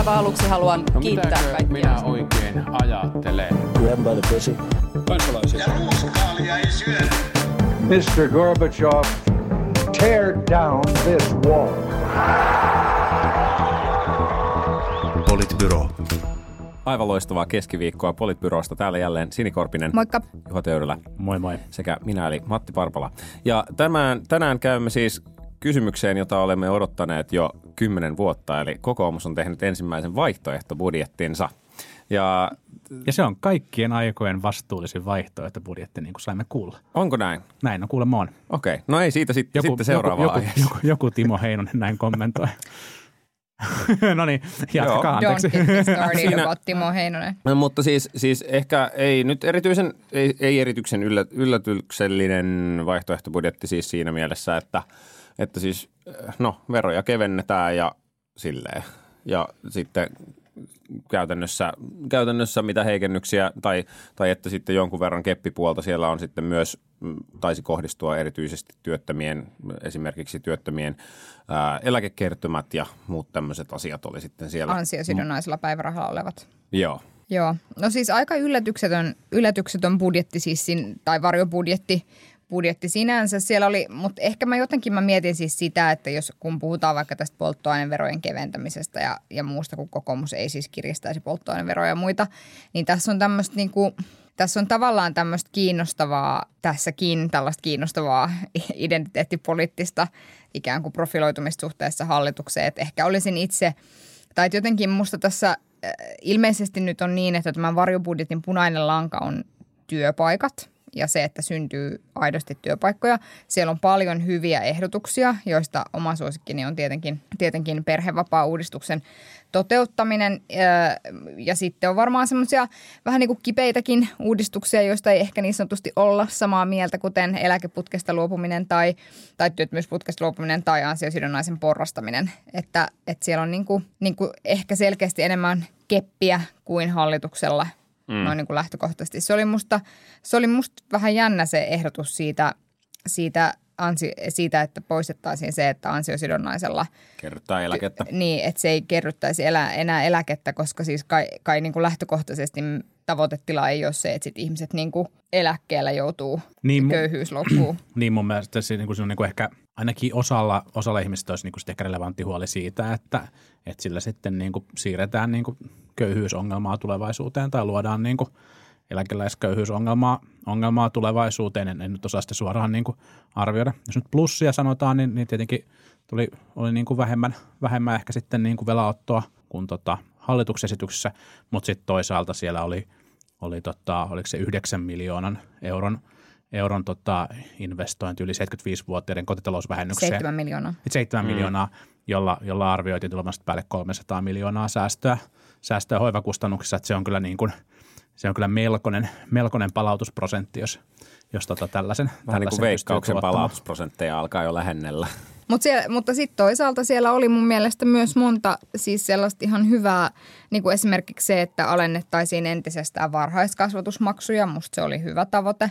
aivan aluksi haluan No kiittää kaikkia. minä oikein ajattelen? Grab by the pussy. kansalaisia. Ja ruuskaalia ei syödä. Mr. Gorbachev, tear down this wall. Politbyro. Aivan loistavaa keskiviikkoa Politbyrosta. Täällä jälleen Sini Korpinen, Moikka. Juha Töyrylä Moi moi. sekä minä eli Matti Parpala. Ja tämän, tänään käymme siis kysymykseen, jota olemme odottaneet jo kymmenen vuotta. Eli kokoomus on tehnyt ensimmäisen vaihtoehtobudjettinsa. Ja Ja se on kaikkien aikojen vastuullisin vaihtoehtobudjetti, niin kuin saimme kuulla. onko näin? Näin on kuulemma on. Okei, no ei siitä sitten, sitten seuraavaa joku, aiheeseen. joku, joku, Timo Heinonen näin kommentoi. no niin, jatkakaa anteeksi. Don't Siinä- about Timo Heinonen. No, mutta siis, siis ehkä ei nyt erityisen, ei, ei erityisen yllä, yllätyksellinen vaihtoehtobudjetti siis siinä mielessä, että, että siis äh, no veroja kevennetään ja silleen. Ja sitten käytännössä, käytännössä mitä heikennyksiä tai, tai että sitten jonkun verran keppipuolta siellä on sitten myös, mm, taisi kohdistua erityisesti työttömien, esimerkiksi työttömien ää, eläkekertymät ja muut tämmöiset asiat oli sitten siellä. Ansiosidonnaisella päivärahalla olevat. Joo. Joo. No siis aika yllätyksetön, yllätyksetön budjetti siis, sin- tai varjobudjetti budjetti sinänsä. Siellä oli, mutta ehkä mä jotenkin mä mietin siis sitä, että jos kun puhutaan vaikka tästä polttoaineverojen keventämisestä ja, ja muusta, kun kokoomus ei siis kiristäisi polttoaineveroja ja muita, niin tässä on tämmöistä niinku, tässä on tavallaan tämmöistä kiinnostavaa, tässäkin tällaista kiinnostavaa identiteettipoliittista ikään kuin profiloitumista suhteessa hallitukseen. Että ehkä olisin itse, tai jotenkin musta tässä äh, ilmeisesti nyt on niin, että tämän varjobudjetin punainen lanka on työpaikat ja se, että syntyy aidosti työpaikkoja. Siellä on paljon hyviä ehdotuksia, joista oma suosikkini on tietenkin, tietenkin perhevapaa-uudistuksen toteuttaminen. Ja, sitten on varmaan semmoisia vähän niin kuin kipeitäkin uudistuksia, joista ei ehkä niin sanotusti olla samaa mieltä, kuten eläkeputkesta luopuminen tai, tai työttömyysputkesta luopuminen tai ansiosidonnaisen porrastaminen. Että, että siellä on niin kuin, niin kuin ehkä selkeästi enemmän keppiä kuin hallituksella mm. noin niin kuin lähtökohtaisesti. Se oli, musta, se oli musta vähän jännä se ehdotus siitä, siitä, ansi, siitä, että poistettaisiin se, että ansiosidonnaisella Kerryttää eläkettä. niin, että se ei kerryttäisi elä, enää eläkettä, koska siis kai, kai niin kuin lähtökohtaisesti tavoitetila ei ole se, että sit ihmiset niin kuin eläkkeellä joutuu Niin, niin, mu- köyhyys loppuu. Niin mun mielestä se, niin kuin se on niin kuin ehkä ainakin osalla, osalla ihmisistä olisi niin kuin ehkä relevantti huoli siitä, että, että sillä sitten niin kuin siirretään niin kuin köyhyysongelmaa tulevaisuuteen tai luodaan niin kuin eläkeläisköyhyysongelmaa ongelmaa tulevaisuuteen. En, en nyt osaa sitä suoraan niin kuin arvioida. Jos nyt plussia sanotaan, niin, niin tietenkin tuli, oli niin kuin vähemmän, vähemmän ehkä sitten niin kuin velaottoa kuin tota hallituksen esityksessä, mutta sitten toisaalta siellä oli, oli tota, oliko se 9 miljoonan euron euron tota, investointi yli 75-vuotiaiden kotitalousvähennykseen. 7 miljoonaa. 7 mm. miljoonaa, jolla, jolla arvioitiin tulemasta päälle 300 miljoonaa säästöä, säästöä hoivakustannuksissa. Että se on kyllä, niin kuin, se on kyllä melkoinen, melkoinen palautusprosentti, jos, jos tota tällaisen, Vähän niin kuin tällaisen pystyy veikkauksen palautusprosentteja alkaa jo lähennellä. Mut siellä, mutta sitten toisaalta siellä oli mun mielestä myös monta siis sellaista ihan hyvää, niin kuin esimerkiksi se, että alennettaisiin entisestään varhaiskasvatusmaksuja. Musta se oli hyvä tavoite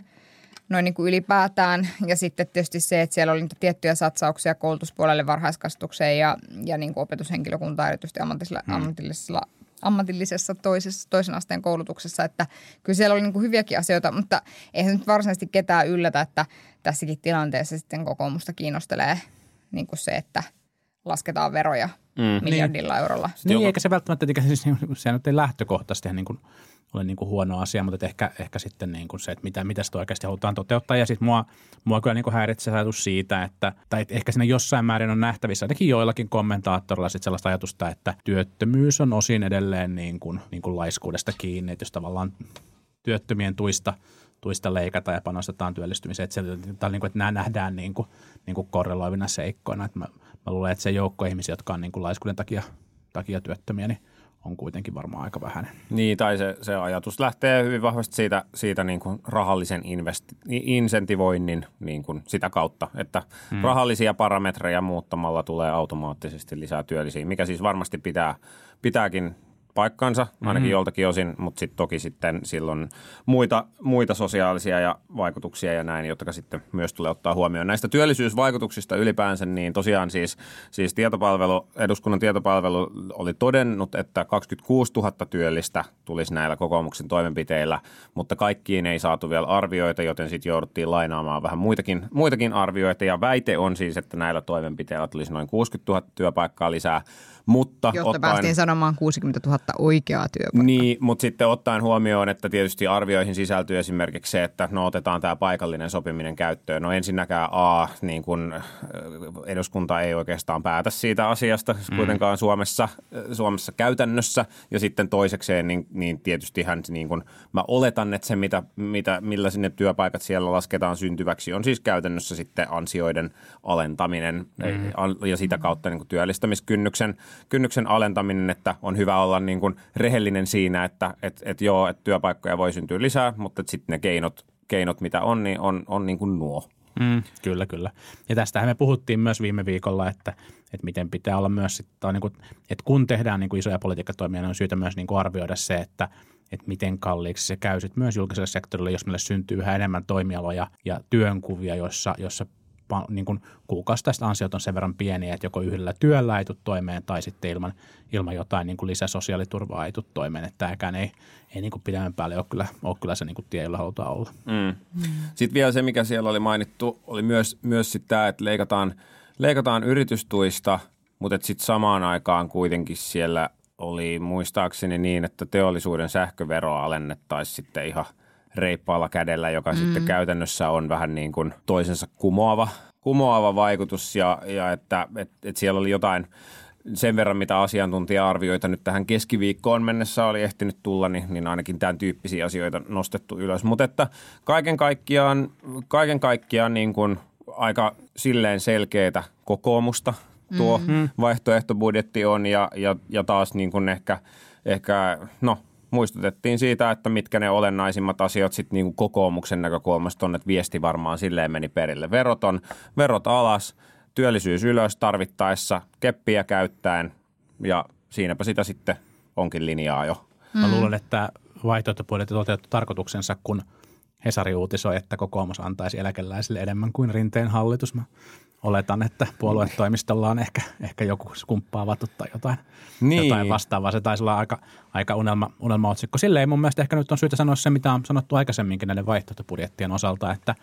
noin niin kuin ylipäätään. Ja sitten tietysti se, että siellä oli niitä tiettyjä satsauksia koulutuspuolelle varhaiskasvatukseen ja, ja niin kuin opetushenkilökuntaa erityisesti ammatillisella, hmm. ammatillisella ammatillisessa toisessa, toisen asteen koulutuksessa, että kyllä siellä oli niin kuin hyviäkin asioita, mutta eihän nyt varsinaisesti ketään yllätä, että tässäkin tilanteessa sitten kokoomusta kiinnostelee niin kuin se, että lasketaan veroja mm. miljardilla niin. eurolla. Niin, eikä se välttämättä, eikä siis, niin kuin- se nyt ei lähtökohtaisesti niin kuin, ole niin kuin huono asia, mutta ehkä, ehkä sitten niin kuin se, että mitä, mitä sitä oikeasti halutaan toteuttaa. Ja sitten mua, mua kyllä niin kuin häiritsee se ajatus siitä, että, tai et ehkä siinä jossain määrin on nähtävissä, ainakin joillakin kommentaattorilla sit sellaista ajatusta, että työttömyys on osin edelleen niin kuin, niin kuin laiskuudesta kiinni, että jos tavallaan työttömien tuista tuista leikataan ja panostetaan työllistymiseen. Että, se, niin kuin, että nämä nähdään niin kuin, niin kuin korreloivina seikkoina. Että mä, mä luulen, että se joukko ihmisiä, jotka on niin kuin laiskuuden takia, takia työttömiä, niin on kuitenkin varmaan aika vähäinen. Niin, tai se, se ajatus lähtee hyvin vahvasti siitä, siitä niin kuin rahallisen investi- insentivoinnin niin kuin sitä kautta, että hmm. rahallisia parametreja muuttamalla tulee automaattisesti lisää työllisiä, mikä siis varmasti pitää, pitääkin paikkansa, ainakin mm. joltakin osin, mutta sitten toki sitten silloin muita, muita sosiaalisia ja vaikutuksia ja näin, jotka sitten myös tulee ottaa huomioon. Näistä työllisyysvaikutuksista ylipäänsä, niin tosiaan siis, siis tietopalvelu, eduskunnan tietopalvelu oli todennut, että 26 000 työllistä tulisi näillä kokoomuksen toimenpiteillä, mutta kaikkiin ei saatu vielä arvioita, joten sitten jouduttiin lainaamaan vähän muitakin, muitakin arvioita ja väite on siis, että näillä toimenpiteillä tulisi noin 60 000 työpaikkaa lisää, mutta Jotta ottaen, päästiin sanomaan 60 000 oikeaa työpaikkaa. Niin, mutta sitten ottaen huomioon, että tietysti arvioihin sisältyy esimerkiksi se, että no otetaan tämä paikallinen sopiminen käyttöön. No ensinnäkään A, niin kun eduskunta ei oikeastaan päätä siitä asiasta mm. kuitenkaan Suomessa, Suomessa käytännössä. Ja sitten toisekseen, niin, niin tietystihän niin kun, mä oletan, että se mitä, mitä, millä sinne työpaikat siellä lasketaan syntyväksi on siis käytännössä sitten ansioiden alentaminen mm. ja sitä kautta niin työllistämiskynnyksen kynnyksen alentaminen, että on hyvä olla niin kuin rehellinen siinä, että et, et joo, että työpaikkoja voi syntyä lisää, mutta sitten ne keinot, keinot, mitä on, niin on, on niin kuin nuo. Mm, kyllä, kyllä. Ja tästähän me puhuttiin myös viime viikolla, että, että miten pitää olla myös, että, niin kuin, että kun tehdään niin kuin isoja politiikkatoimia, niin on syytä myös niin kuin arvioida se, että, että miten kalliiksi se käy sitten myös julkiselle sektorille, jos meille syntyy yhä enemmän toimialoja ja työnkuvia, joissa, jossa niin kuin kuukausittaiset ansiot on sen verran pieniä, että joko yhdellä työllä ei tule toimeen tai sitten ilman, ilman jotain niin kuin lisäsosiaaliturvaa ei tule toimeen. Että tämäkään ei, ei niin kuin pidemmän päälle ole kyllä, ole kyllä se niin kuin tie, jolla halutaan olla. Mm. Sitten vielä se, mikä siellä oli mainittu, oli myös, myös sitten tämä, että leikataan, leikataan yritystuista, mutta sitten samaan aikaan kuitenkin siellä oli muistaakseni niin, että teollisuuden sähköveroa alennettaisiin sitten ihan – reippaalla kädellä, joka mm. sitten käytännössä on vähän niin kuin toisensa kumoava, kumoava vaikutus ja, ja että et, et siellä oli jotain sen verran, mitä asiantuntija-arvioita nyt tähän keskiviikkoon mennessä oli ehtinyt tulla, niin, niin ainakin tämän tyyppisiä asioita nostettu ylös. Mutta että kaiken kaikkiaan, kaiken kaikkiaan niin kuin aika silleen selkeitä kokoomusta tuo mm. vaihtoehtobudjetti on ja, ja, ja taas niin kuin ehkä, ehkä, no muistutettiin siitä, että mitkä ne olennaisimmat asiat sitten niin kokoomuksen näkökulmasta on, että viesti varmaan silleen meni perille. Verot on, verot alas, työllisyys ylös tarvittaessa, keppiä käyttäen ja siinäpä sitä sitten onkin linjaa jo. Mä luulen, että vaihtoehtobudjetti toteutti tarkoituksensa, kun Hesari uutisoi, että kokoomus antaisi eläkeläisille enemmän kuin rinteen hallitus. Mä oletan, että puoluetoimistolla on ehkä, ehkä joku skumppaa avattu tai jotain, niin. jotain vastaavaa. Se taisi olla aika, aika unelma, unelma-otsikko. Silleen mun mielestä ehkä nyt on syytä sanoa se, mitä on sanottu aikaisemminkin näiden vaihtoehtobudjettien osalta, että,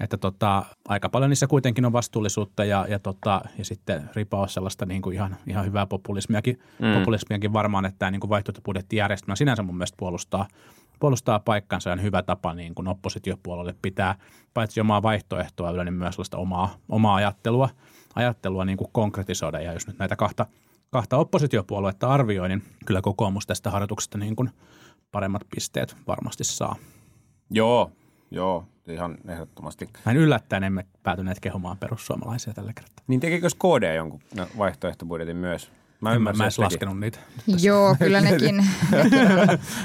että tota, aika paljon niissä kuitenkin on vastuullisuutta ja, ja, tota, ja sitten ripaus sellaista niin kuin ihan, ihan hyvää populismiakin, mm. populismiakin varmaan, että tämä niin kuin vaihtoehtobudjettijärjestelmä sinänsä mun mielestä puolustaa – puolustaa paikkansa ja on hyvä tapa niin kuin oppositiopuolelle pitää paitsi omaa vaihtoehtoa yllä, niin myös sellaista omaa, omaa ajattelua, ajattelua niin kuin konkretisoida. Ja jos nyt näitä kahta, kahta oppositiopuoluetta arvioi, niin kyllä kokoomus tästä harjoituksesta niin kuin paremmat pisteet varmasti saa. Joo, joo, ihan ehdottomasti. Näin yllättäen emme päätyneet kehumaan perussuomalaisia tällä kertaa. Niin tekikö KD jonkun vaihtoehtobudjetin myös? Mä, en, mä edes laskenut niitä. Joo, kyllä nekin.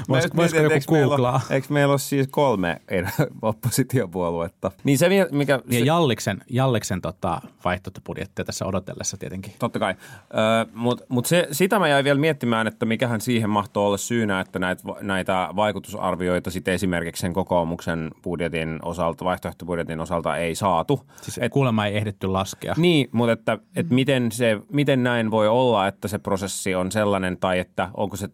Voisiko, voisiko joku googlaa? Eikö meillä ole siis kolme oppositiopuoluetta? Niin se, mikä... Ja Jalliksen, Jalliksen tota, vaihtoehtobudjettia tässä odotellessa tietenkin. Totta kai. Ö, Mutta mut se, sitä mä jäin vielä miettimään, että mikähän siihen mahtoo olla syynä, että näitä, näitä vaikutusarvioita sitten esimerkiksi sen kokoomuksen budjetin osalta, vaihtoehtobudjetin osalta ei saatu. Siis et, kuulemma ei ehditty laskea. Niin, mutta että, että miten, se, miten näin voi olla, että että se prosessi on sellainen tai että onko se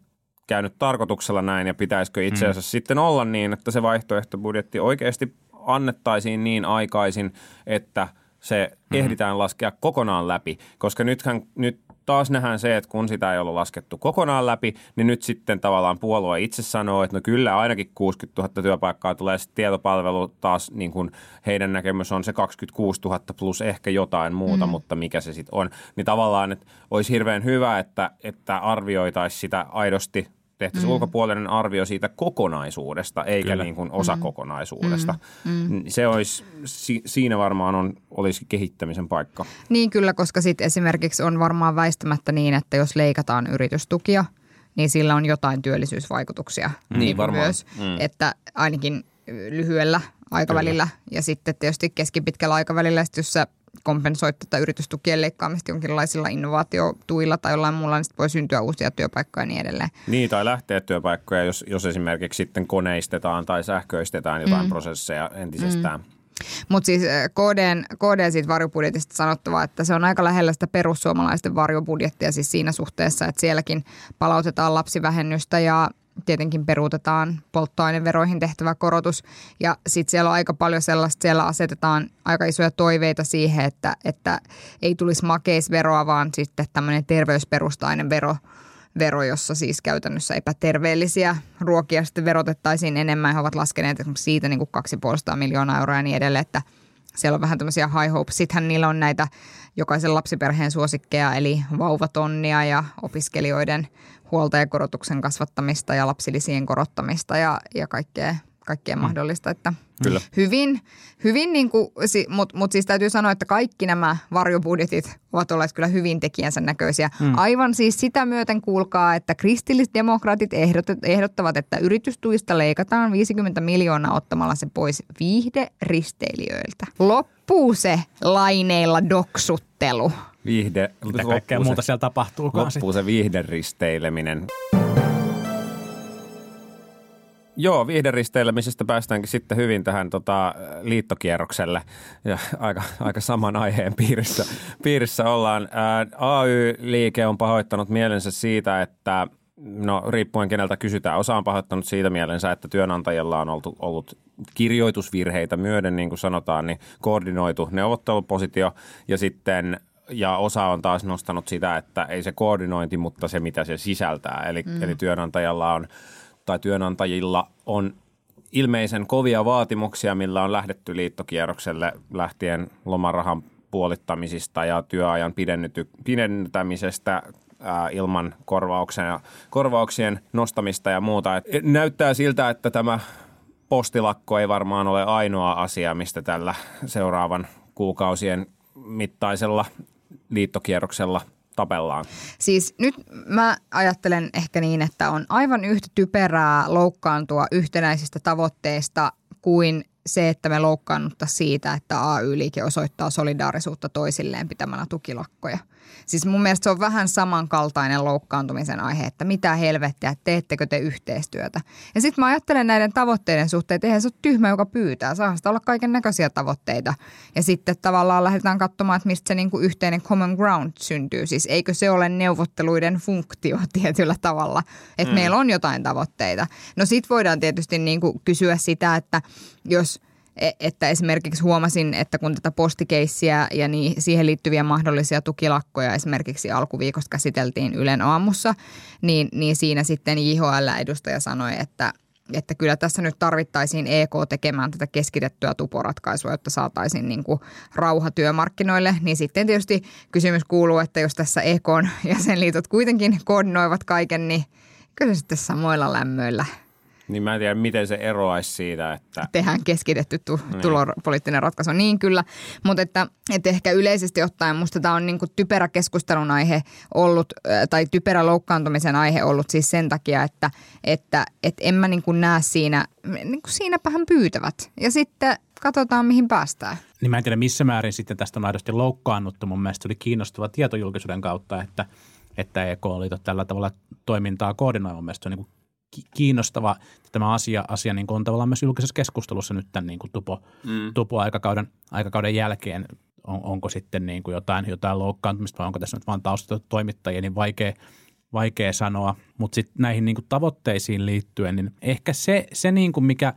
käynyt tarkoituksella näin ja pitäisikö itse mm. asiassa mm. sitten olla niin, että se vaihtoehtobudjetti oikeasti annettaisiin niin aikaisin, että se mm. ehditään laskea kokonaan läpi, koska nythän nyt taas nähdään se, että kun sitä ei ollut laskettu kokonaan läpi, niin nyt sitten tavallaan puolue itse sanoo, että no kyllä ainakin 60 000 työpaikkaa tulee sitten tietopalvelu taas niin kuin heidän näkemys on se 26 000 plus ehkä jotain muuta, mm. mutta mikä se sitten on. Niin tavallaan, että olisi hirveän hyvä, että, että arvioitaisiin sitä aidosti tehtäisiin mm. ulkopuolinen arvio siitä kokonaisuudesta, eikä Kyllä. niin kuin osakokonaisuudesta. Mm. Mm. Se olisi, si, siinä varmaan on, olisi kehittämisen paikka. Niin kyllä, koska sitten esimerkiksi on varmaan väistämättä niin, että jos leikataan yritystukia, niin sillä on jotain työllisyysvaikutuksia niin, niin varmaan. myös. Mm. Että ainakin lyhyellä aikavälillä Kyllä. ja sitten tietysti keskipitkällä aikavälillä, jos sä kompensoit tätä yritystukien leikkaamista jonkinlaisilla innovaatiotuilla tai jollain muulla, niin voi syntyä uusia työpaikkoja ja niin edelleen. Niin, tai lähteä työpaikkoja, jos, jos esimerkiksi sitten koneistetaan tai sähköistetään jotain mm. prosesseja entisestään. Mm. Mutta siis äh, KDn, KD siitä varjobudjetista sanottava, että se on aika lähellä sitä perussuomalaisten varjobudjettia siis siinä suhteessa, että sielläkin palautetaan lapsivähennystä ja tietenkin peruutetaan polttoaineveroihin tehtävä korotus. Ja sitten siellä on aika paljon sellaista, siellä asetetaan aika isoja toiveita siihen, että, että ei tulisi makeisveroa, vaan sitten tämmöinen terveysperustainen vero, vero, jossa siis käytännössä epäterveellisiä ruokia sitten verotettaisiin enemmän. He ovat laskeneet esimerkiksi siitä niin kuin 250 miljoonaa euroa ja niin edelleen, että siellä on vähän tämmöisiä high hopes. Sittenhän niillä on näitä jokaisen lapsiperheen suosikkeja, eli vauvatonnia ja opiskelijoiden huoltajakorotuksen kasvattamista ja lapsilisien korottamista ja, ja kaikkea, kaikkea mm. mahdollista. Että Kyllä. Hyvin, hyvin niin kuin, mutta mut siis täytyy sanoa, että kaikki nämä varjobudjetit ovat olleet kyllä hyvin tekijänsä näköisiä. Mm. Aivan siis sitä myöten kuulkaa, että kristillisdemokraatit ehdottavat, että yritystuista leikataan 50 miljoonaa ottamalla se pois viihderisteilijöiltä. Loppuu se laineilla doksuttelu. Viihde, Mitä kaikkea muuta siellä tapahtuu. Loppuu se viihderisteileminen. Joo, viihderisteilemmisestä päästäänkin sitten hyvin tähän tota, liittokierrokselle. Ja aika, aika saman aiheen piirissä, piirissä ollaan. Ää, AY-liike on pahoittanut mielensä siitä, että no riippuen keneltä kysytään, osa on pahoittanut siitä mielensä, että työnantajilla on ollut, ollut kirjoitusvirheitä myöden, niin kuin sanotaan, niin koordinoitu neuvottelupositio ja sitten ja osa on taas nostanut sitä, että ei se koordinointi, mutta se mitä se sisältää. Eli, mm. eli työnantajalla on tai työnantajilla on ilmeisen kovia vaatimuksia, millä on lähdetty liittokierrokselle lähtien lomarahan puolittamisista ja työajan pidentämisestä ää, ilman korvauksen ja, korvauksien nostamista ja muuta. Et näyttää siltä, että tämä postilakko ei varmaan ole ainoa asia, mistä tällä seuraavan kuukausien mittaisella liittokierroksella tapellaan? Siis nyt mä ajattelen ehkä niin, että on aivan yhtä typerää loukkaantua yhtenäisistä tavoitteista kuin se, että me loukkaannuttaisiin siitä, että AY-liike osoittaa solidaarisuutta toisilleen pitämällä tukilakkoja – Siis mun mielestä se on vähän samankaltainen loukkaantumisen aihe, että mitä helvettiä, teettekö te yhteistyötä. Ja sitten mä ajattelen näiden tavoitteiden suhteen, että eihän se ole tyhmä, joka pyytää. Saa sitä olla kaiken näköisiä tavoitteita. Ja sitten tavallaan lähdetään katsomaan, että mistä se niinku yhteinen common ground syntyy. Siis eikö se ole neuvotteluiden funktio tietyllä tavalla, että mm. meillä on jotain tavoitteita. No sit voidaan tietysti niinku kysyä sitä, että jos – että esimerkiksi huomasin, että kun tätä postikeissiä ja niin, siihen liittyviä mahdollisia tukilakkoja esimerkiksi alkuviikosta käsiteltiin Ylen aamussa, niin, niin siinä sitten JHL-edustaja sanoi, että että kyllä tässä nyt tarvittaisiin EK tekemään tätä keskitettyä tuporatkaisua, jotta saataisiin niin kuin rauha työmarkkinoille. Niin sitten tietysti kysymys kuuluu, että jos tässä EK jäsenliitot kuitenkin koordinoivat kaiken, niin kyllä sitten samoilla lämmöillä – niin mä en tiedä, miten se eroaisi siitä, että... Tehdään keskitetty tu- niin. tulopoliittinen ratkaisu. Niin kyllä, mutta että, että ehkä yleisesti ottaen musta tämä on niin kuin typerä keskustelun aihe ollut, tai typerä loukkaantumisen aihe ollut siis sen takia, että, että, että en mä niin kuin näe siinä, niin kuin siinäpähän pyytävät. Ja sitten katsotaan, mihin päästään. Niin mä en tiedä, missä määrin sitten tästä on aidosti loukkaannuttu. Mun mielestä oli kiinnostava tietojulkisuuden kautta, että, että EK-liitot tällä tavalla toimintaa koordinoi. Mun mielestä on niin kiinnostava tämä asia, asia niin kuin on tavallaan myös julkisessa keskustelussa nyt tämän niin kuin tupo, mm. tupo-aikakauden aikakauden jälkeen. On, onko sitten niin kuin jotain, jotain loukkaantumista vai onko tässä nyt vain taustettu toimittajia, niin vaikea, vaikea sanoa. Mutta sitten näihin niin kuin tavoitteisiin liittyen, niin ehkä se, se niin kuin mikä,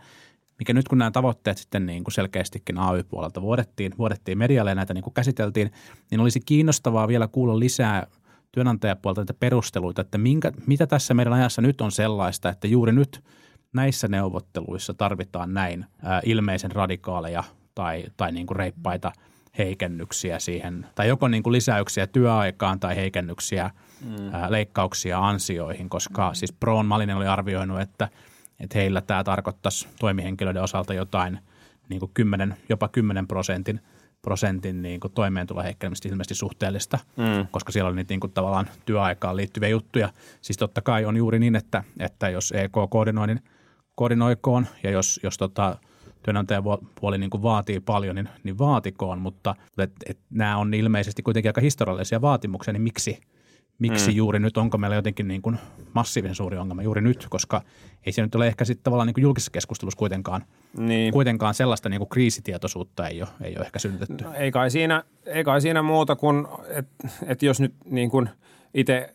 mikä nyt kun nämä tavoitteet sitten niin kuin selkeästikin AY-puolelta vuodettiin, vuodettiin medialle ja näitä niin kuin käsiteltiin, niin olisi kiinnostavaa vielä kuulla lisää – työnantajapuolta näitä perusteluita, että minkä, mitä tässä meidän ajassa nyt on sellaista, että juuri nyt näissä neuvotteluissa tarvitaan näin ää, ilmeisen radikaaleja tai, tai niin kuin reippaita heikennyksiä siihen, tai joko niin kuin lisäyksiä työaikaan tai heikennyksiä, mm. ää, leikkauksia ansioihin, koska mm. siis Proon Malinen oli arvioinut, että, että heillä tämä tarkoittaisi toimihenkilöiden osalta jotain niin kuin 10, jopa 10 prosentin – prosentin niin kuin toimeentulon heikkenemistä ilmeisesti suhteellista, mm. koska siellä on niitä niin kuin, tavallaan työaikaan liittyviä juttuja. Siis totta kai on juuri niin, että, että jos EK koordinoinnin koordinoikoon ja jos, jos tota, työnantajapuoli niin kuin vaatii paljon, niin, niin vaatikoon, mutta et, et, nämä on ilmeisesti kuitenkin aika historiallisia vaatimuksia, niin miksi, miksi mm. juuri nyt, onko meillä jotenkin niin kuin massiivisen suuri ongelma juuri nyt, koska ei se nyt ole ehkä sitten tavallaan niin kuin julkisessa keskustelussa kuitenkaan, Niin. kuitenkaan sellaista niin kuin kriisitietoisuutta ei ole, ei ole ehkä synnytetty. No, ei, kai siinä, ei kai siinä muuta kuin, että et jos nyt niin kuin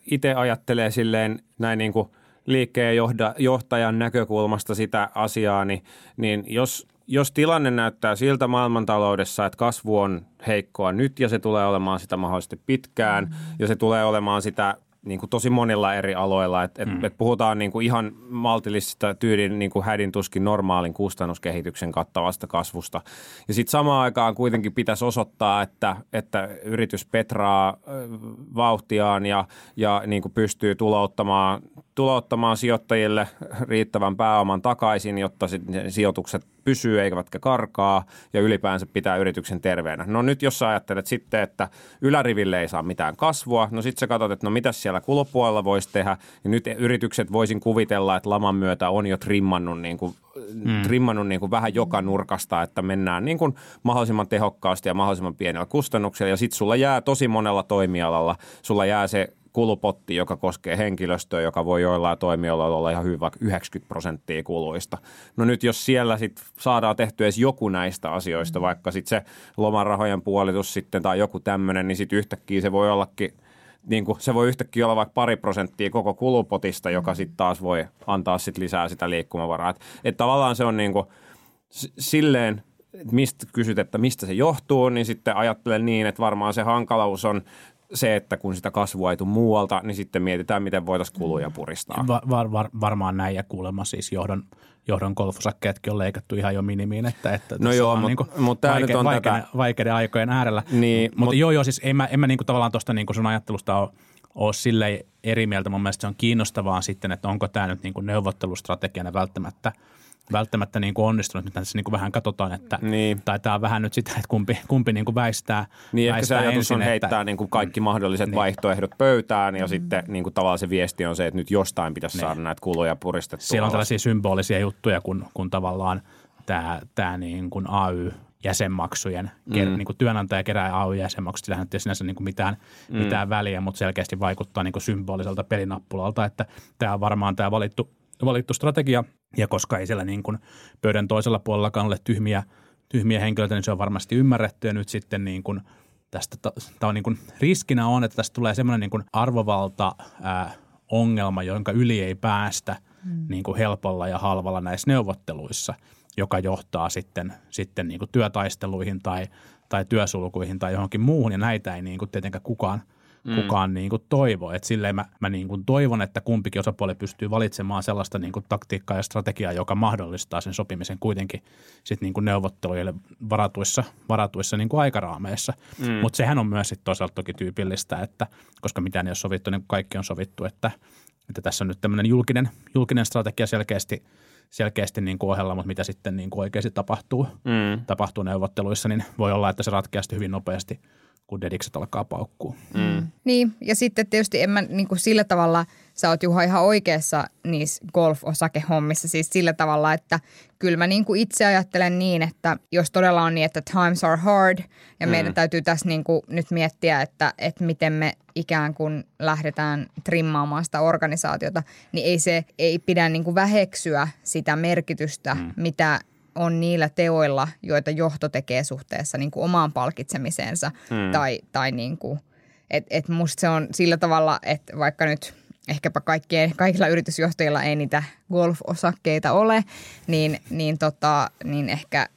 itse ajattelee silleen näin niin kuin liikkeen johda, johtajan näkökulmasta sitä asiaa, niin, niin jos, jos tilanne näyttää siltä maailmantaloudessa, että kasvu on heikkoa nyt ja se tulee olemaan sitä mahdollisesti pitkään mm. ja se tulee olemaan sitä niin kuin tosi monilla eri aloilla. Et, et, mm. et puhutaan niin kuin ihan maltillisesta tyylin niin kuin hädin tuskin normaalin kustannuskehityksen kattavasta kasvusta. Ja sitten samaan aikaan kuitenkin pitäisi osoittaa, että, että yritys petraa vauhtiaan ja, ja niin kuin pystyy tulouttamaan, tulouttamaan sijoittajille riittävän pääoman takaisin, jotta sijoitukset pysyy eivätkä karkaa ja ylipäänsä pitää yrityksen terveenä. No nyt jos sä ajattelet sitten, että yläriville ei saa mitään kasvua, no sitten sä katsot, että no mitä siellä kulupuolella voisi tehdä. Ja nyt yritykset voisin kuvitella, että laman myötä on jo trimmannut, niin kuin, mm. trimmannut niin kuin vähän joka nurkasta, että mennään niin kuin mahdollisimman tehokkaasti ja mahdollisimman pienellä kustannuksella. Ja sitten sulla jää tosi monella toimialalla, sulla jää se kulupotti, joka koskee henkilöstöä, joka voi joillain toimialoilla olla ihan hyvä 90 prosenttia kuluista. No nyt jos siellä sitten saadaan tehtyä edes joku näistä asioista, vaikka sitten se lomarahojen puolitus sitten tai joku tämmöinen, niin sitten yhtäkkiä se voi ollakin niin kuin, se voi yhtäkkiä olla vaikka pari prosenttia koko kulupotista, joka sitten taas voi antaa sit lisää sitä liikkumavaraa. Että et tavallaan se on niin kuin, silleen, mistä kysyt, että mistä se johtuu, niin sitten ajattelen niin, että varmaan se hankalaus on se, että kun sitä kasvua ei tule muualta, niin sitten mietitään, miten voitaisiin kuluja puristaa. Va- var- var- varmaan näin ja kuulemma siis johdon, johdon golfosakkeetkin on leikattu ihan jo minimiin, että, että no joo, mutta niin mut tämä vaike- nyt on vaikeiden, tätä... vaikeiden aikojen äärellä. Niin, mutta mut, joo, joo, siis en mä, en mä niin kuin tavallaan tuosta niin kuin sun ajattelusta ole, ole silleen eri mieltä. Mun mielestä se on kiinnostavaa sitten, että onko tämä nyt niin neuvottelustrategiana välttämättä – välttämättä niin kuin onnistunut. Nyt tässä niin kuin vähän katsotaan, että niin. taitaa vähän nyt sitä, että kumpi, kumpi niin kuin väistää. Niin väistää ehkä se ajatus ensin, on heittää että, niin kuin kaikki mahdolliset niin. vaihtoehdot pöytään ja mm. sitten niin kuin tavallaan se viesti on se, että nyt jostain pitäisi niin. saada näitä kuluja puristettua. Siellä on tällaisia symbolisia juttuja, kun, kun tavallaan tämä, tämä niin kuin AY jäsenmaksujen, mm. niin kuin työnantaja kerää AY-jäsenmaksut, sillä ei sinänsä niin kuin mitään, mm. mitään väliä, mutta selkeästi vaikuttaa niin kuin symboliselta pelinappulalta, että tämä on varmaan tämä valittu, valittu strategia, ja koska ei siellä niin kuin pöydän toisella puolellakaan ole tyhmiä, tyhmiä henkilöitä, niin se on varmasti ymmärretty, ja nyt sitten niin kuin tästä, tämä on niin kuin, riskinä on, että tästä tulee semmoinen niin kuin arvovalta ää, ongelma, jonka yli ei päästä mm. niin kuin helpolla ja halvalla näissä neuvotteluissa – joka johtaa sitten, sitten niin kuin työtaisteluihin tai, tai työsulkuihin tai johonkin muuhun, ja näitä ei niin kuin tietenkään kukaan, mm. kukaan niin kuin toivo. Et silleen mä, mä niin kuin toivon, että kumpikin osapuoli pystyy valitsemaan sellaista niin kuin taktiikkaa ja strategiaa, joka mahdollistaa sen sopimisen kuitenkin sit niin kuin neuvotteluille varatuissa, varatuissa niin kuin aikaraameissa. Mm. Mutta sehän on myös sit toisaalta toki tyypillistä, että koska mitään ei ole sovittu, niin kaikki on sovittu, että, että tässä on nyt tämmöinen julkinen, julkinen strategia selkeästi – selkeästi niin kuin ohella, mutta mitä sitten niin kuin oikeasti tapahtuu, mm. tapahtuu neuvotteluissa, niin voi olla, että se ratkeaa hyvin nopeasti, kun dedikset alkaa paukkua. Mm. Niin, ja sitten tietysti en mä niin kuin sillä tavalla, sä oot Juha ihan oikeassa niissä golf-osakehommissa, siis sillä tavalla, että kyllä mä niin kuin itse ajattelen niin, että jos todella on niin, että times are hard ja mm. meidän täytyy tässä niin kuin nyt miettiä, että, että miten me ikään kuin lähdetään trimmaamaan sitä organisaatiota, niin ei se ei pidä niin kuin väheksyä sitä merkitystä, mm. mitä on niillä teoilla, joita johto tekee suhteessa niin kuin omaan palkitsemiseensa mm. tai, tai niin kuin, et, et musta se on sillä tavalla, että vaikka nyt – ehkäpä kaikkien, kaikilla yritysjohtajilla ei niitä golf-osakkeita ole, niin, niin, tota, niin ehkä,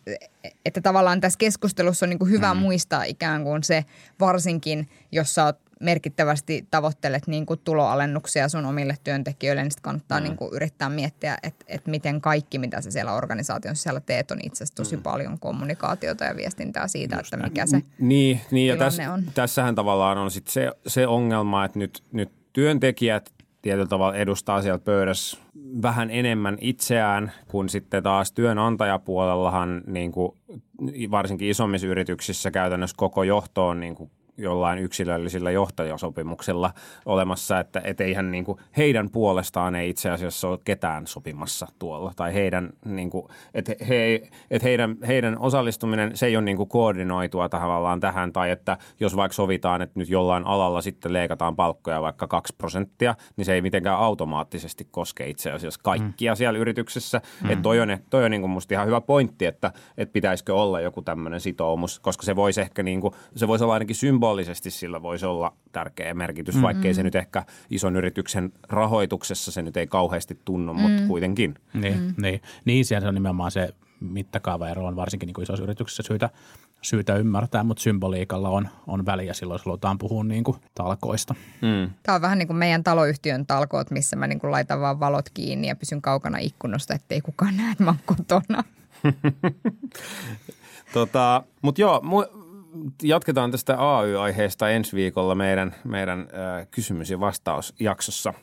että tavallaan tässä keskustelussa on niin kuin hyvä mm. muistaa ikään kuin se, varsinkin jos sä oot merkittävästi tavoittelet niin kuin tuloalennuksia sun omille työntekijöille, niin sitten kannattaa mm. niin kuin yrittää miettiä, että, että miten kaikki, mitä sä siellä organisaation sisällä teet, on itse asiassa tosi mm. paljon kommunikaatiota ja viestintää siitä, Just että mikä se Niin, niin ja tässä, on. tässähän tavallaan on sit se, se ongelma, että nyt, nyt työntekijät tietyllä tavalla edustaa siellä pöydässä vähän enemmän itseään, kuin sitten taas työnantajapuolellahan niin kuin, varsinkin isommissa yrityksissä käytännössä koko johto on niin kuin jollain yksilöllisillä johtajasopimuksilla olemassa, että et eihän niin kuin, heidän puolestaan ei itse asiassa ole ketään sopimassa tuolla. Tai heidän, niin kuin, että he, et heidän, heidän osallistuminen, se ei ole niin kuin koordinoitua tavallaan tähän, tai että jos vaikka sovitaan, että nyt jollain alalla sitten leikataan palkkoja vaikka 2 prosenttia, niin se ei mitenkään automaattisesti koske itse asiassa kaikkia mm. siellä yrityksessä. Mm. Että toi on, toi on niin kuin musta ihan hyvä pointti, että, että pitäisikö olla joku tämmöinen sitoumus, koska se voisi ehkä niin kuin, se voisi olla ainakin symbolisesti sillä voisi olla tärkeä merkitys, mm-hmm. vaikkei se nyt ehkä ison yrityksen rahoituksessa se nyt ei kauheasti tunnu, mm. mutta kuitenkin. Niin, mm. niin. niin siellä on nimenomaan se mittakaavaero on varsinkin niin kuin isoissa yrityksissä syytä, syytä ymmärtää, mutta symboliikalla on, on väliä silloin, jos halutaan puhua niin kuin talkoista. Mm. Tämä on vähän niin kuin meidän taloyhtiön talkoot, missä mä niin kuin laitan vaan valot kiinni ja pysyn kaukana ikkunasta, ettei kukaan näe, että mä kotona. tota, mutta joo, mu- jatketaan tästä AY-aiheesta ensi viikolla meidän, meidän äh, kysymys- ja vastausjaksossa.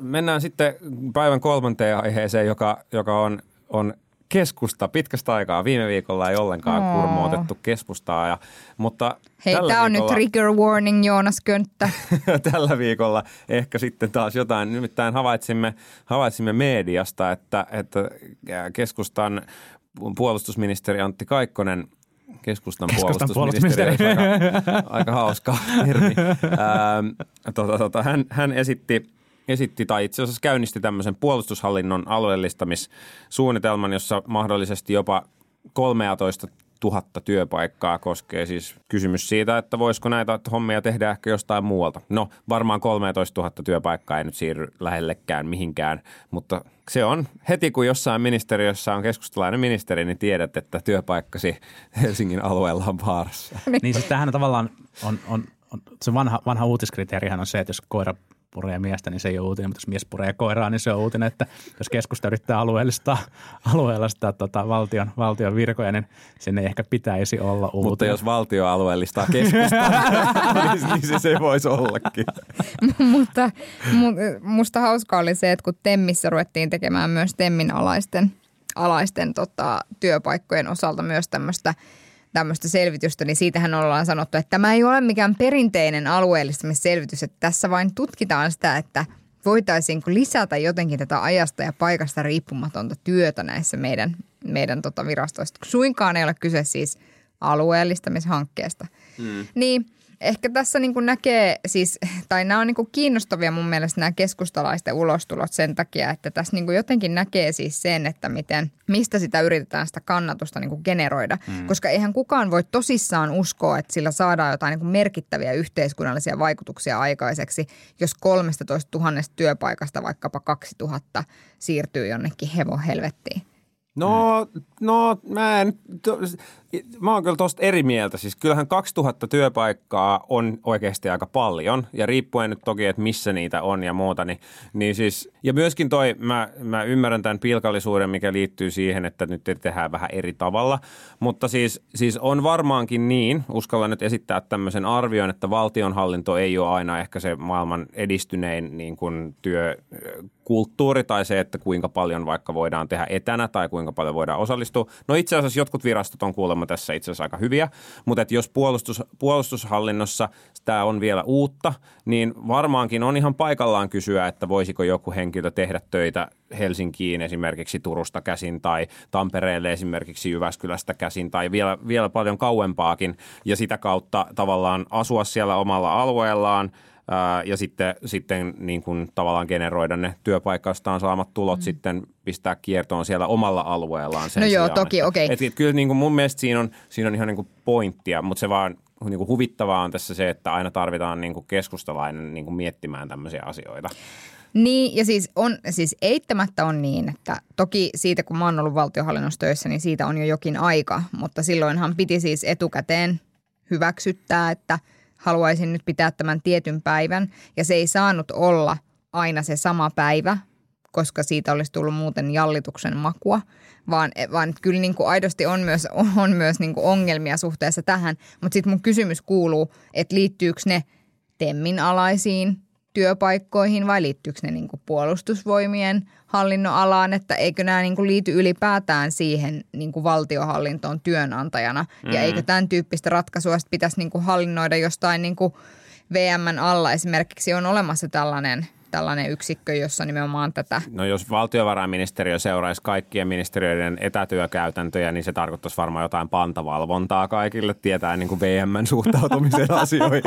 Mennään sitten päivän kolmanteen aiheeseen, joka, joka on, on keskusta pitkästä aikaa. Viime viikolla ei ollenkaan oh. kurmootettu keskustaa. Ja, mutta Hei, tämä on nyt trigger warning Joonas Könttä. tällä viikolla ehkä sitten taas jotain. Nimittäin havaitsimme, havaitsimme mediasta, että, että keskustan puolustusministeri Antti Kaikkonen keskustan, keskustan puolustusministeri, puolustusministeri. aika, aika hauska termi. tota, tota, hän, hän esitti, esitti tai itse asiassa käynnisti tämmöisen puolustushallinnon alueellistamissuunnitelman, jossa mahdollisesti jopa 13 tuhatta työpaikkaa koskee siis kysymys siitä, että voisiko näitä hommia tehdä ehkä jostain muualta. No varmaan 13 000 työpaikkaa ei nyt siirry lähellekään mihinkään, mutta se on heti kun jossain ministeriössä on keskustalainen ministeri, niin tiedät, että työpaikkasi Helsingin alueella on vaarassa. niin siis tämähän tavallaan on, on, on se vanha, vanha uutiskriteerihän on se, että jos koira puree miestä, niin se ei ole uutinen, mutta jos mies puree koiraa, niin se on uutinen, että jos keskusta yrittää alueellistaa, alueellistaa tota valtion, valtion virkoja, niin sen ei ehkä pitäisi olla uutinen. Mutta jos valtio alueellistaa keskusta, niin, niin se, se voisi ollakin. mutta musta hauskaa oli se, että kun Temmissä ruvettiin tekemään myös Temmin alaisten, alaisten tota, työpaikkojen osalta myös tämmöistä – tämmöistä selvitystä, niin siitähän ollaan sanottu, että tämä ei ole mikään perinteinen alueellistamisselvitys, että tässä vain tutkitaan sitä, että voitaisiinko lisätä jotenkin tätä ajasta ja paikasta riippumatonta työtä näissä meidän, meidän tota virastoissa. Suinkaan ei ole kyse siis alueellistamishankkeesta. Mm. Niin – ehkä tässä niin kuin näkee siis, tai nämä on niin kuin kiinnostavia mun mielestä nämä keskustalaisten ulostulot sen takia, että tässä niin kuin jotenkin näkee siis sen, että miten, mistä sitä yritetään sitä kannatusta niin kuin generoida. Mm. Koska eihän kukaan voi tosissaan uskoa, että sillä saadaan jotain niin kuin merkittäviä yhteiskunnallisia vaikutuksia aikaiseksi, jos 13 000 työpaikasta vaikkapa 2000 siirtyy jonnekin hevohelvettiin. No, no mä en, to, mä oon kyllä tosta eri mieltä. Siis kyllähän 2000 työpaikkaa on oikeasti aika paljon ja riippuen nyt toki, että missä niitä on ja muuta. Niin, niin siis, ja myöskin toi, mä, mä ymmärrän tämän pilkallisuuden, mikä liittyy siihen, että nyt tehdään vähän eri tavalla. Mutta siis, siis on varmaankin niin, uskallan nyt esittää tämmöisen arvion, että valtionhallinto ei ole aina ehkä se maailman edistynein niin kuin työkulttuuri tai se, että kuinka paljon vaikka voidaan tehdä etänä tai kuinka paljon voidaan osallistua. No itse asiassa jotkut virastot on kuulemma tässä itse asiassa aika hyviä, mutta että jos puolustus, puolustushallinnossa tämä on vielä uutta, niin varmaankin on ihan paikallaan kysyä, että voisiko joku henkilö tehdä töitä Helsinkiin esimerkiksi Turusta käsin tai Tampereelle esimerkiksi Jyväskylästä käsin tai vielä, vielä paljon kauempaakin ja sitä kautta tavallaan asua siellä omalla alueellaan – ja sitten, sitten niin kuin tavallaan generoida ne työpaikastaan saamat tulot mm. sitten pistää kiertoon siellä omalla alueellaan. Sen no joo, sijaan, toki, okei. Okay. Et, et, kyllä niin kuin mun mielestä siinä on, siinä on ihan niin kuin pointtia, mutta se vaan niin kuin huvittavaa on tässä se, että aina tarvitaan niin kuin keskustalainen niin kuin miettimään tämmöisiä asioita. Niin, ja siis, on, siis eittämättä on niin, että toki siitä kun mä oon ollut valtiohallinnossa töissä, niin siitä on jo jokin aika, mutta silloinhan piti siis etukäteen hyväksyttää, että – haluaisin nyt pitää tämän tietyn päivän. Ja se ei saanut olla aina se sama päivä, koska siitä olisi tullut muuten jallituksen makua, vaan, vaan kyllä niin kuin aidosti on myös, on myös niin kuin ongelmia suhteessa tähän. Mutta sitten mun kysymys kuuluu, että liittyykö ne Temmin alaisiin työpaikkoihin vai liittyykö ne niin kuin puolustusvoimien hallinnon alaan, että eikö nämä niin kuin liity ylipäätään siihen niin kuin valtiohallintoon työnantajana mm. ja eikö tämän tyyppistä ratkaisua pitäisi niin kuin hallinnoida jostain niin kuin VMn alla esimerkiksi on olemassa tällainen – tällainen yksikkö, jossa nimenomaan tätä... No jos valtiovarainministeriö seuraisi kaikkien ministeriöiden etätyökäytäntöjä, niin se tarkoittaisi varmaan jotain pantavalvontaa kaikille, tietää niin kuin VMn suhtautumisen asioihin.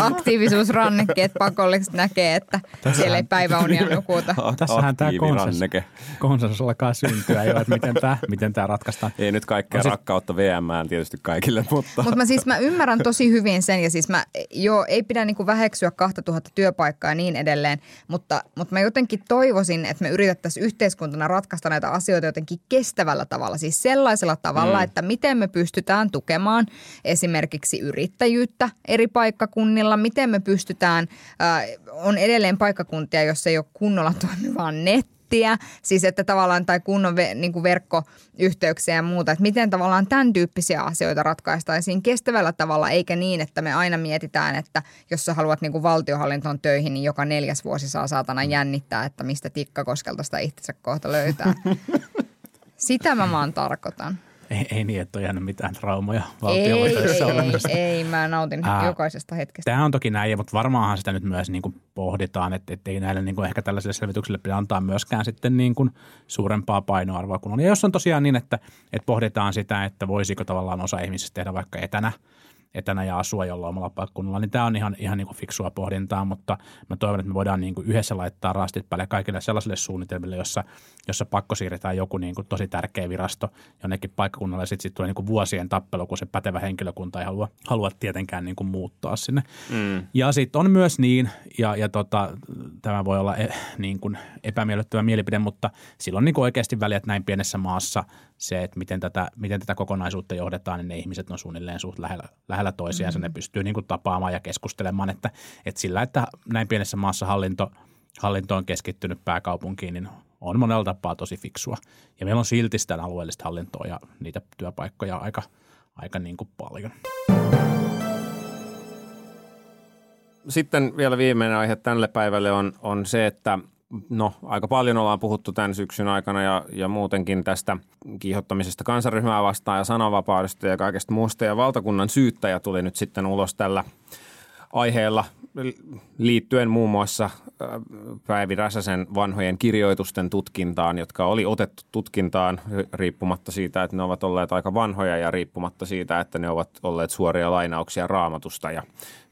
Aktiivisuusrannekkeet pakolliset näkee, että Tässähän... siellä ei päiväunia nukuta. Tässähän tämä konsensus, konsensus alkaa syntyä jo, että miten tämä, miten tämä ratkaistaan. Ei nyt kaikkea siis... rakkautta VMään tietysti kaikille, mutta... Mutta mä siis mä ymmärrän tosi hyvin sen ja siis mä, joo, ei pidä niin kuin väheksyä 2000 työpaikkaa ja niin edelleen, mutta, mutta mä jotenkin toivoisin, että me yritettäisiin yhteiskuntana ratkaista näitä asioita jotenkin kestävällä tavalla. Siis sellaisella tavalla, mm. että miten me pystytään tukemaan esimerkiksi yrittäjyyttä eri paikkakunnilla, miten me pystytään, äh, on edelleen paikkakuntia, jossa ei ole kunnolla toimivaa nettiä nettiä, siis että tavallaan tai kunnon ve, niin kuin verkkoyhteyksiä ja muuta, että miten tavallaan tämän tyyppisiä asioita ratkaistaisiin kestävällä tavalla, eikä niin, että me aina mietitään, että jos sä haluat niin kuin valtiohallintoon töihin, niin joka neljäs vuosi saa saatana jännittää, että mistä Tikkakoskelta sitä itsensä kohta löytää. Sitä mä vaan tarkoitan. Ei, ei niin, että on jäänyt mitään traumoja valtiohoitoissa ei, ei, ei, ei, mä nautin Ää, jokaisesta hetkestä. Tämä on toki näin, mutta varmaanhan sitä nyt myös niin kuin pohditaan, että, että ei näille niin kuin ehkä tällaisille selvityksille pidä antaa myöskään sitten niin kuin suurempaa painoarvoa kuin on. Ja jos on tosiaan niin, että, että pohditaan sitä, että voisiko tavallaan osa ihmisistä tehdä vaikka etänä – etänä ja asua jollain omalla paikkakunnalla, niin tämä on ihan, ihan niin kuin fiksua pohdintaa, mutta mä toivon, että me voidaan niin kuin yhdessä laittaa rastit päälle kaikille sellaisille suunnitelmille, jossa, jossa pakko siirretään joku niin kuin tosi tärkeä virasto jonnekin paikkakunnalle, ja sitten sit tulee niin kuin vuosien tappelu, kun se pätevä henkilökunta ei halua, halua tietenkään niin kuin muuttaa sinne. Mm. Ja sitten on myös niin, ja, ja tota, tämä voi olla e, niin kuin epämiellyttävä mielipide, mutta silloin niin kuin oikeasti väliä, että näin pienessä maassa se, että miten tätä, miten tätä kokonaisuutta johdetaan, niin ne ihmiset on suunnilleen suht lähellä, lähellä toisiaan, mm-hmm. ne pystyy niin kuin tapaamaan ja keskustelemaan, että, että sillä, että näin pienessä maassa hallinto, hallinto on keskittynyt pääkaupunkiin, niin on monella tapaa tosi fiksua. Ja meillä on silti sitä alueellista hallintoa ja niitä työpaikkoja aika, aika niin kuin paljon. Sitten vielä viimeinen aihe tälle päivälle on, on se, että – no, aika paljon ollaan puhuttu tämän syksyn aikana ja, ja muutenkin tästä kiihottamisesta kansaryhmää vastaan ja sananvapaudesta ja kaikesta muusta. Ja valtakunnan syyttäjä tuli nyt sitten ulos tällä aiheella liittyen muun muassa äh, Päivi Räsäsen vanhojen kirjoitusten tutkintaan, jotka oli otettu tutkintaan riippumatta siitä, että ne ovat olleet aika vanhoja ja riippumatta siitä, että ne ovat olleet suoria lainauksia raamatusta. Ja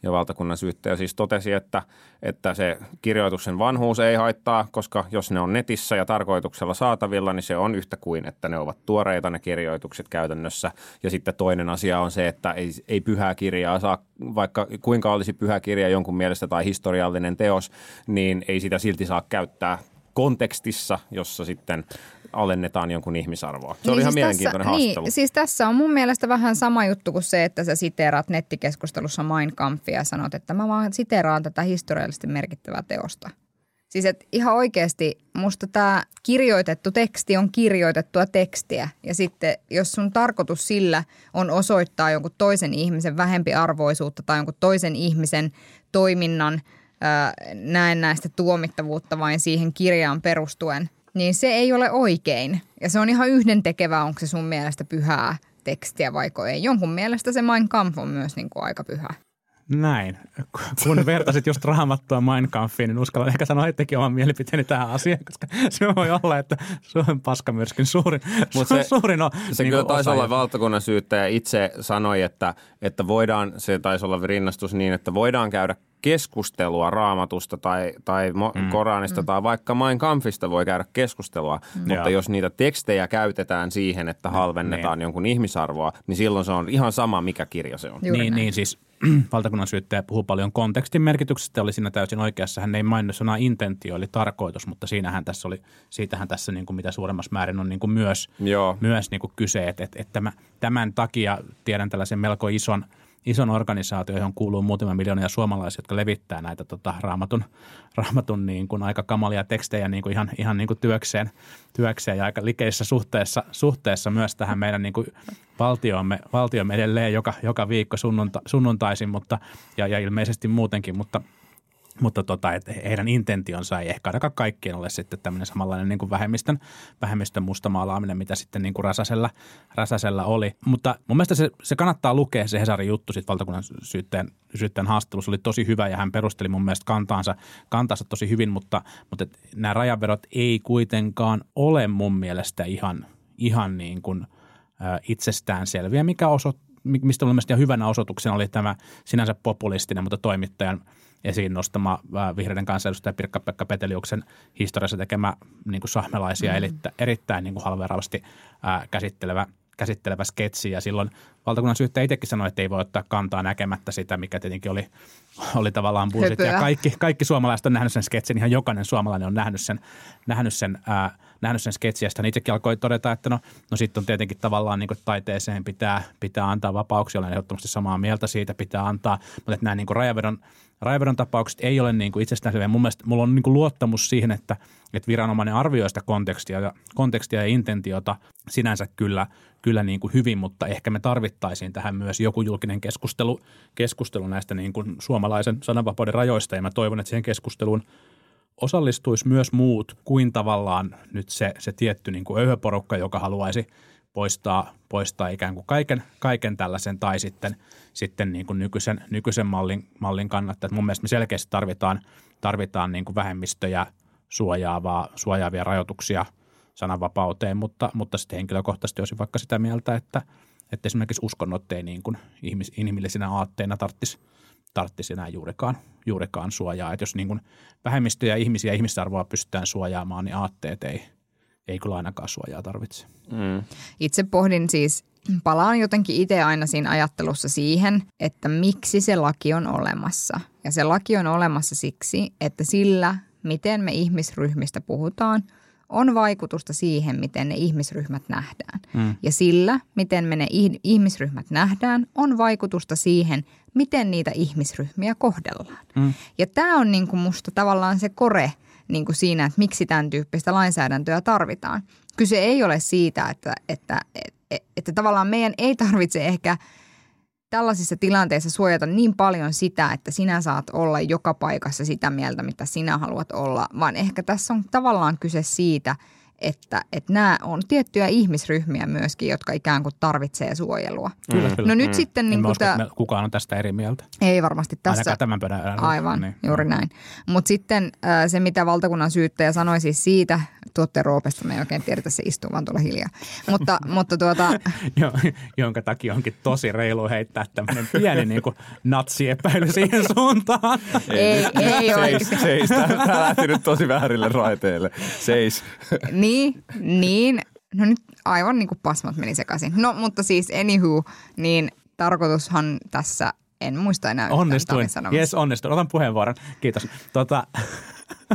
ja valtakunnan syyttäjä siis totesi, että, että se kirjoituksen vanhuus ei haittaa, koska jos ne on netissä ja tarkoituksella saatavilla, niin se on yhtä kuin, että ne ovat tuoreita ne kirjoitukset käytännössä. Ja sitten toinen asia on se, että ei, ei pyhää kirjaa saa, vaikka kuinka olisi pyhä kirja jonkun mielestä tai historiallinen teos, niin ei sitä silti saa käyttää kontekstissa, jossa sitten alennetaan jonkun ihmisarvoa. Se niin oli ihan siis mielenkiintoinen tässä, haastattelu. Niin, siis tässä on mun mielestä vähän sama juttu kuin se, että sä siteeraat nettikeskustelussa Mein Kampfia ja sanot, että mä vaan siteeraan tätä historiallisesti merkittävää teosta. Siis että ihan oikeasti musta tämä kirjoitettu teksti on kirjoitettua tekstiä ja sitten jos sun tarkoitus sillä on osoittaa jonkun toisen ihmisen vähempiarvoisuutta tai jonkun toisen ihmisen toiminnan näen näistä tuomittavuutta vain siihen kirjaan perustuen – niin se ei ole oikein. Ja se on ihan yhdentekevää, onko se sun mielestä pyhää tekstiä vai ei. Jonkun mielestä se Mein Kampf on myös niin kuin aika pyhä. Näin. Kun vertasit just raamattua Mein Kampfiin, niin uskallan ehkä sanoa itsekin oman mielipiteeni tähän asiaan, koska se voi olla, että Suomen myöskin suurin, Mut se, suurin on. Se niin kyllä taisi olla valtakunnan syyttäjä itse sanoi, että, että voidaan, se taisi olla rinnastus niin, että voidaan käydä keskustelua raamatusta tai, tai mm. Koranista mm. tai vaikka Mein Kampfista voi käydä keskustelua, mm. mutta Joo. jos niitä tekstejä käytetään siihen, että halvennetaan niin. jonkun ihmisarvoa, niin silloin se on ihan sama, mikä kirja se on. Juuri niin, niin, siis valtakunnan syyttäjä puhuu paljon kontekstin merkityksestä, oli siinä täysin oikeassa. Hän ei maininnut sanaa intentio, eli tarkoitus, mutta siinähän tässä oli, siitähän tässä niin kuin mitä suuremmassa määrin on niin kuin myös, Joo. myös niin kuin kyse, että, että, että tämän takia tiedän tällaisen melko ison – ison organisaatio, johon kuuluu muutama miljoonia suomalaisia, jotka levittää näitä tota, raamatun, raamatun niin kuin aika kamalia tekstejä niin kuin ihan, ihan niin kuin työkseen, työkseen ja aika likeissä suhteessa, suhteessa myös tähän meidän niin kuin valtiomme, valtiomme edelleen joka, joka viikko sunnunta, sunnuntaisin mutta, ja, ja ilmeisesti muutenkin, mutta mutta tota, että heidän intentionsa ei ehkä ainakaan kaikkien ole sitten tämmöinen samanlainen niin kuin vähemmistön, vähemmistön mustamaalaaminen, mitä sitten niin kuin Räsäsellä, Räsäsellä oli. Mutta mun mielestä se, se kannattaa lukea se Hesarin juttu sitten valtakunnan syytteen, syytteen haastattelussa. oli tosi hyvä ja hän perusteli mun mielestä kantaansa, kantaansa tosi hyvin, mutta, mutta et nämä rajaverot ei kuitenkaan ole mun mielestä ihan, ihan niin kuin – itsestään selviä, mikä osoittaa mistä mun mielestä hyvänä osoituksena oli tämä sinänsä populistinen, mutta toimittajan esiin nostama vihreiden kansanedustaja Pirkka-Pekka Peteliuksen historiassa tekemä niin kuin sahmelaisia mm. hmm erittäin niin kuin halveravasti ää, käsittelevä, käsittelevä sketsi. Ja silloin valtakunnan syyttäjä itsekin sanoi, että ei voi ottaa kantaa näkemättä sitä, mikä tietenkin oli, oli tavallaan bullshit. Ja kaikki, kaikki suomalaiset on nähnyt sen sketsin, ihan jokainen suomalainen on nähnyt sen, nähnyt sen ää, nähnyt sen sketsiä. Sitten itsekin alkoi todeta, että no, no sitten on tietenkin tavallaan niin taiteeseen pitää, pitää antaa vapauksia. Olen ehdottomasti samaa mieltä siitä, pitää antaa. Mutta että nämä niin rajavedon, rajavedon tapaukset ei ole niin itsestäänselviä. Mun mielestä mulla on niin luottamus siihen, että, että viranomainen arvioi sitä kontekstia ja, kontekstia ja intentiota sinänsä kyllä, kyllä niin kuin hyvin, mutta ehkä me tarvittaisiin tähän myös joku julkinen keskustelu, keskustelu näistä niin kuin suomalaisen sananvapauden rajoista ja mä toivon, että siihen keskusteluun – osallistuisi myös muut kuin tavallaan nyt se, se tietty niin kuin öyhöporukka, joka haluaisi poistaa, poistaa ikään kuin kaiken, kaiken tällaisen tai sitten, sitten niin kuin nykyisen, nykyisen mallin, mallin kannattaa. Mun mielestä me selkeästi tarvitaan, tarvitaan niin kuin vähemmistöjä suojaavaa, suojaavia rajoituksia sananvapauteen, mutta, mutta sitten henkilökohtaisesti olisin vaikka sitä mieltä, että, että esimerkiksi uskonnot ei niin kuin ihmis, inhimillisinä aatteina tarvitsisi tarvitsisi enää juurikaan, juurikaan suojaa. Että jos niin kuin vähemmistöjä, ihmisiä ihmisarvoa pystytään suojaamaan, niin aatteet ei, ei kyllä ainakaan suojaa tarvitse. Mm. Itse pohdin siis, palaan jotenkin itse aina siinä ajattelussa siihen, että miksi se laki on olemassa. Ja se laki on olemassa siksi, että sillä, miten me ihmisryhmistä puhutaan – on vaikutusta siihen, miten ne ihmisryhmät nähdään. Mm. Ja sillä, miten me ne ihmisryhmät nähdään, on vaikutusta siihen, miten niitä ihmisryhmiä kohdellaan. Mm. Ja tämä on niin kuin musta tavallaan se kore niin kuin siinä, että miksi tämän tyyppistä lainsäädäntöä tarvitaan. Kyse ei ole siitä, että, että, että, että tavallaan meidän ei tarvitse ehkä – tällaisissa tilanteissa suojata niin paljon sitä, että sinä saat olla joka paikassa sitä mieltä, mitä sinä haluat olla, vaan ehkä tässä on tavallaan kyse siitä – että, että nämä on tiettyjä ihmisryhmiä myöskin, jotka ikään kuin tarvitsee suojelua. Kyllä, kyllä. No nyt mm. sitten... Niin usko, tämä, kukaan on tästä eri mieltä. Ei varmasti tässä. Ainakaan tämän pöydän äärellä. Aivan, niin. juuri näin. Mutta sitten se, mitä valtakunnan syyttäjä sanoi siis siitä, tuotteen roopesta me ei oikein tiedetä, se istuu vaan tuolla hiljaa. mutta, mutta tuota... jo, jonka takia onkin tosi reilu heittää tämmöinen pieni niin kuin natsiepäily siihen suuntaan. ei, ei seis, seis. Tämä lähti nyt tosi väärille raiteille. Seis. niin niin, niin. No nyt aivan niin kuin pasmat meni sekaisin. No mutta siis anywho, niin tarkoitushan tässä, en muista enää Onnistuin. Yes, onnistuin. Otan puheenvuoron. Kiitos. Tota,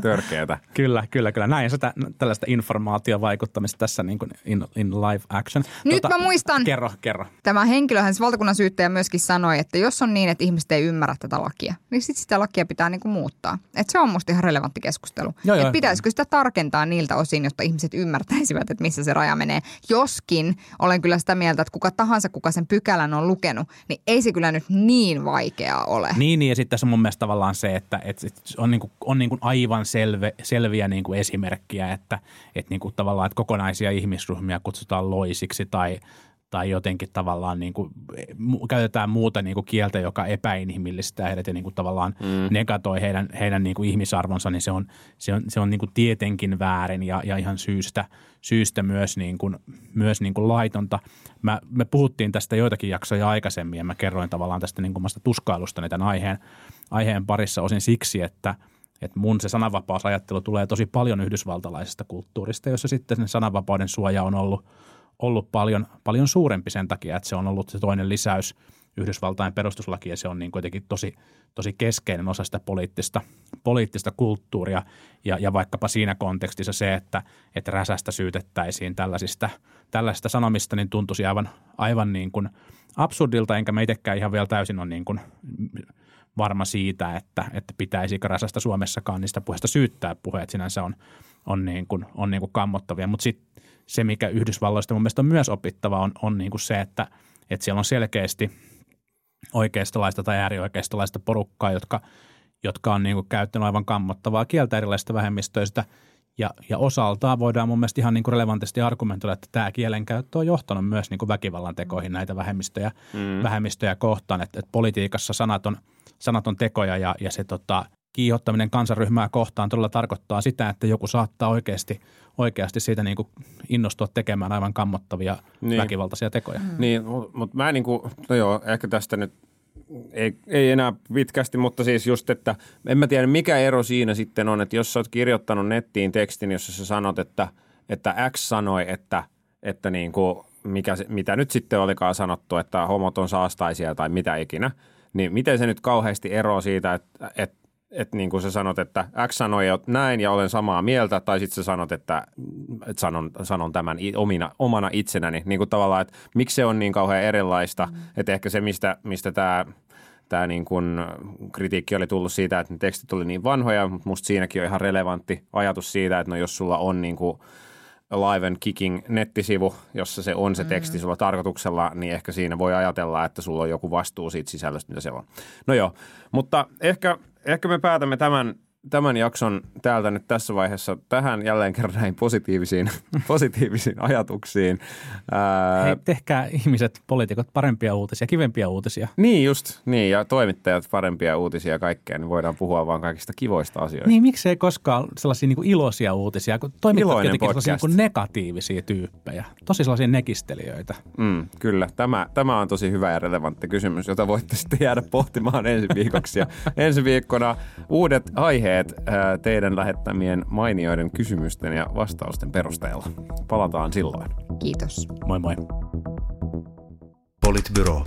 Törkeätä. kyllä, kyllä, kyllä. Näin sitä, tällaista informaatiovaikuttamista tässä niin kuin in, in live action. Nyt tota, mä muistan. Kerro, kerro. Tämä henkilöhän, valtakunnan syyttäjä myöskin sanoi, että jos on niin, että ihmiset ei ymmärrä tätä lakia, niin sitten sitä lakia pitää niin kuin muuttaa. Et se on musta ihan relevantti keskustelu. Joo, joo. Et pitäisikö sitä tarkentaa niiltä osin, jotta ihmiset ymmärtäisivät, että missä se raja menee. Joskin olen kyllä sitä mieltä, että kuka tahansa, kuka sen pykälän on lukenut, niin ei se kyllä nyt niin vaikeaa ole. Niin, niin ja sitten tässä on mun mielestä tavallaan se, että, että on, niin kuin, on niin kuin aivan aivan selve, selviä niin kuin esimerkkiä, että, että niin kuin tavallaan että kokonaisia ihmisryhmiä kutsutaan loisiksi tai, tai jotenkin tavallaan niin kuin, käytetään muuta niin kuin kieltä, joka epäinhimillistää heidät ja niin kuin tavallaan mm. negatoi heidän, heidän niin kuin ihmisarvonsa, niin se on, se on, se on niin kuin tietenkin väärin ja, ja ihan syystä, syystä myös, niin kuin, myös niin kuin laitonta. Mä, me puhuttiin tästä joitakin jaksoja aikaisemmin ja mä kerroin tavallaan tästä niin kuin tuskailusta tämän aiheen, aiheen parissa osin siksi, että – että mun se sananvapausajattelu tulee tosi paljon yhdysvaltalaisesta kulttuurista, jossa sitten sen sananvapauden suoja on ollut, ollut paljon, paljon suurempi sen takia, että se on ollut se toinen lisäys Yhdysvaltain perustuslaki ja se on niin kuitenkin tosi, tosi keskeinen osa sitä poliittista, poliittista kulttuuria. Ja, ja vaikkapa siinä kontekstissa se, että, että räsästä syytettäisiin tällaisista, tällaisista sanomista, niin tuntuisi aivan, aivan niin kuin absurdilta, enkä me itsekään ihan vielä täysin ole niin kuin varma siitä, että, että pitäisikö rasasta Suomessakaan niistä puheista syyttää. Puheet sinänsä on, on, niin kuin, on niin kuin kammottavia, mutta sitten se, mikä Yhdysvalloista mun mielestä on myös opittava, on, on niin kuin se, että, että siellä on selkeästi oikeistolaista tai äärioikeistolaista porukkaa, jotka, jotka on niin kuin käyttänyt aivan kammottavaa kieltä erilaisista vähemmistöistä. Ja, ja osaltaan voidaan mun mielestä ihan niin kuin relevantisti argumentoida, että tämä kielenkäyttö on johtanut myös niin kuin väkivallan tekoihin näitä vähemmistöjä, mm. vähemmistöjä kohtaan. Että, että politiikassa sanat on, sanat on tekoja ja, ja se tota, kiihottaminen kansanryhmää kohtaan todella tarkoittaa sitä, että joku saattaa oikeasti, oikeasti siitä niin kuin innostua tekemään aivan kammottavia niin. väkivaltaisia tekoja. Mm. Niin, mutta mut mä niin kuin, no joo, ehkä tästä nyt ei, ei enää pitkästi, mutta siis just, että en mä tiedä mikä ero siinä sitten on, että jos sä oot kirjoittanut nettiin tekstin, jossa sä sanot, että, että X sanoi, että, että niin kuin, mikä, mitä nyt sitten olikaan sanottu, että homot on saastaisia tai mitä ikinä, niin miten se nyt kauheasti eroaa siitä, että, että että niin kuin sä sanot, että X sanoi näin ja olen samaa mieltä, tai sitten sä sanot, että, että sanon, sanon tämän omina, omana itsenäni. Niin kuin tavallaan, että miksi se on niin kauhean erilaista, mm. että ehkä se, mistä, mistä tämä tämä niin kuin kritiikki oli tullut siitä, että ne tekstit oli niin vanhoja, mutta musta siinäkin on ihan relevantti ajatus siitä, että no jos sulla on niin kuin Live and Kicking nettisivu, jossa se on se teksti mm. sulla tarkoituksella, niin ehkä siinä voi ajatella, että sulla on joku vastuu siitä sisällöstä, mitä se on. No joo, mutta ehkä ehkä me päätämme tämän, tämän jakson täältä nyt tässä vaiheessa tähän jälleen kerran näihin positiivisiin, positiivisiin ajatuksiin. Ää... Hei, tehkää ihmiset, poliitikot parempia uutisia, kivempiä uutisia. Niin just, niin ja toimittajat parempia uutisia ja kaikkea, niin voidaan puhua vaan kaikista kivoista asioista. Niin, miksei koskaan sellaisia niin kuin iloisia uutisia, kun toimittajat jotenkin sellaisia niin negatiivisia tyyppejä, tosi sellaisia nekistelijöitä. Mm, kyllä, tämä, tämä on tosi hyvä ja relevantti kysymys, jota voitte sitten jäädä pohtimaan ensi viikoksi. Ja ensi viikkona uudet aiheet teidän lähettämien mainioiden kysymysten ja vastausten perusteella. Palataan silloin. Kiitos. Moi moi. Politbyro.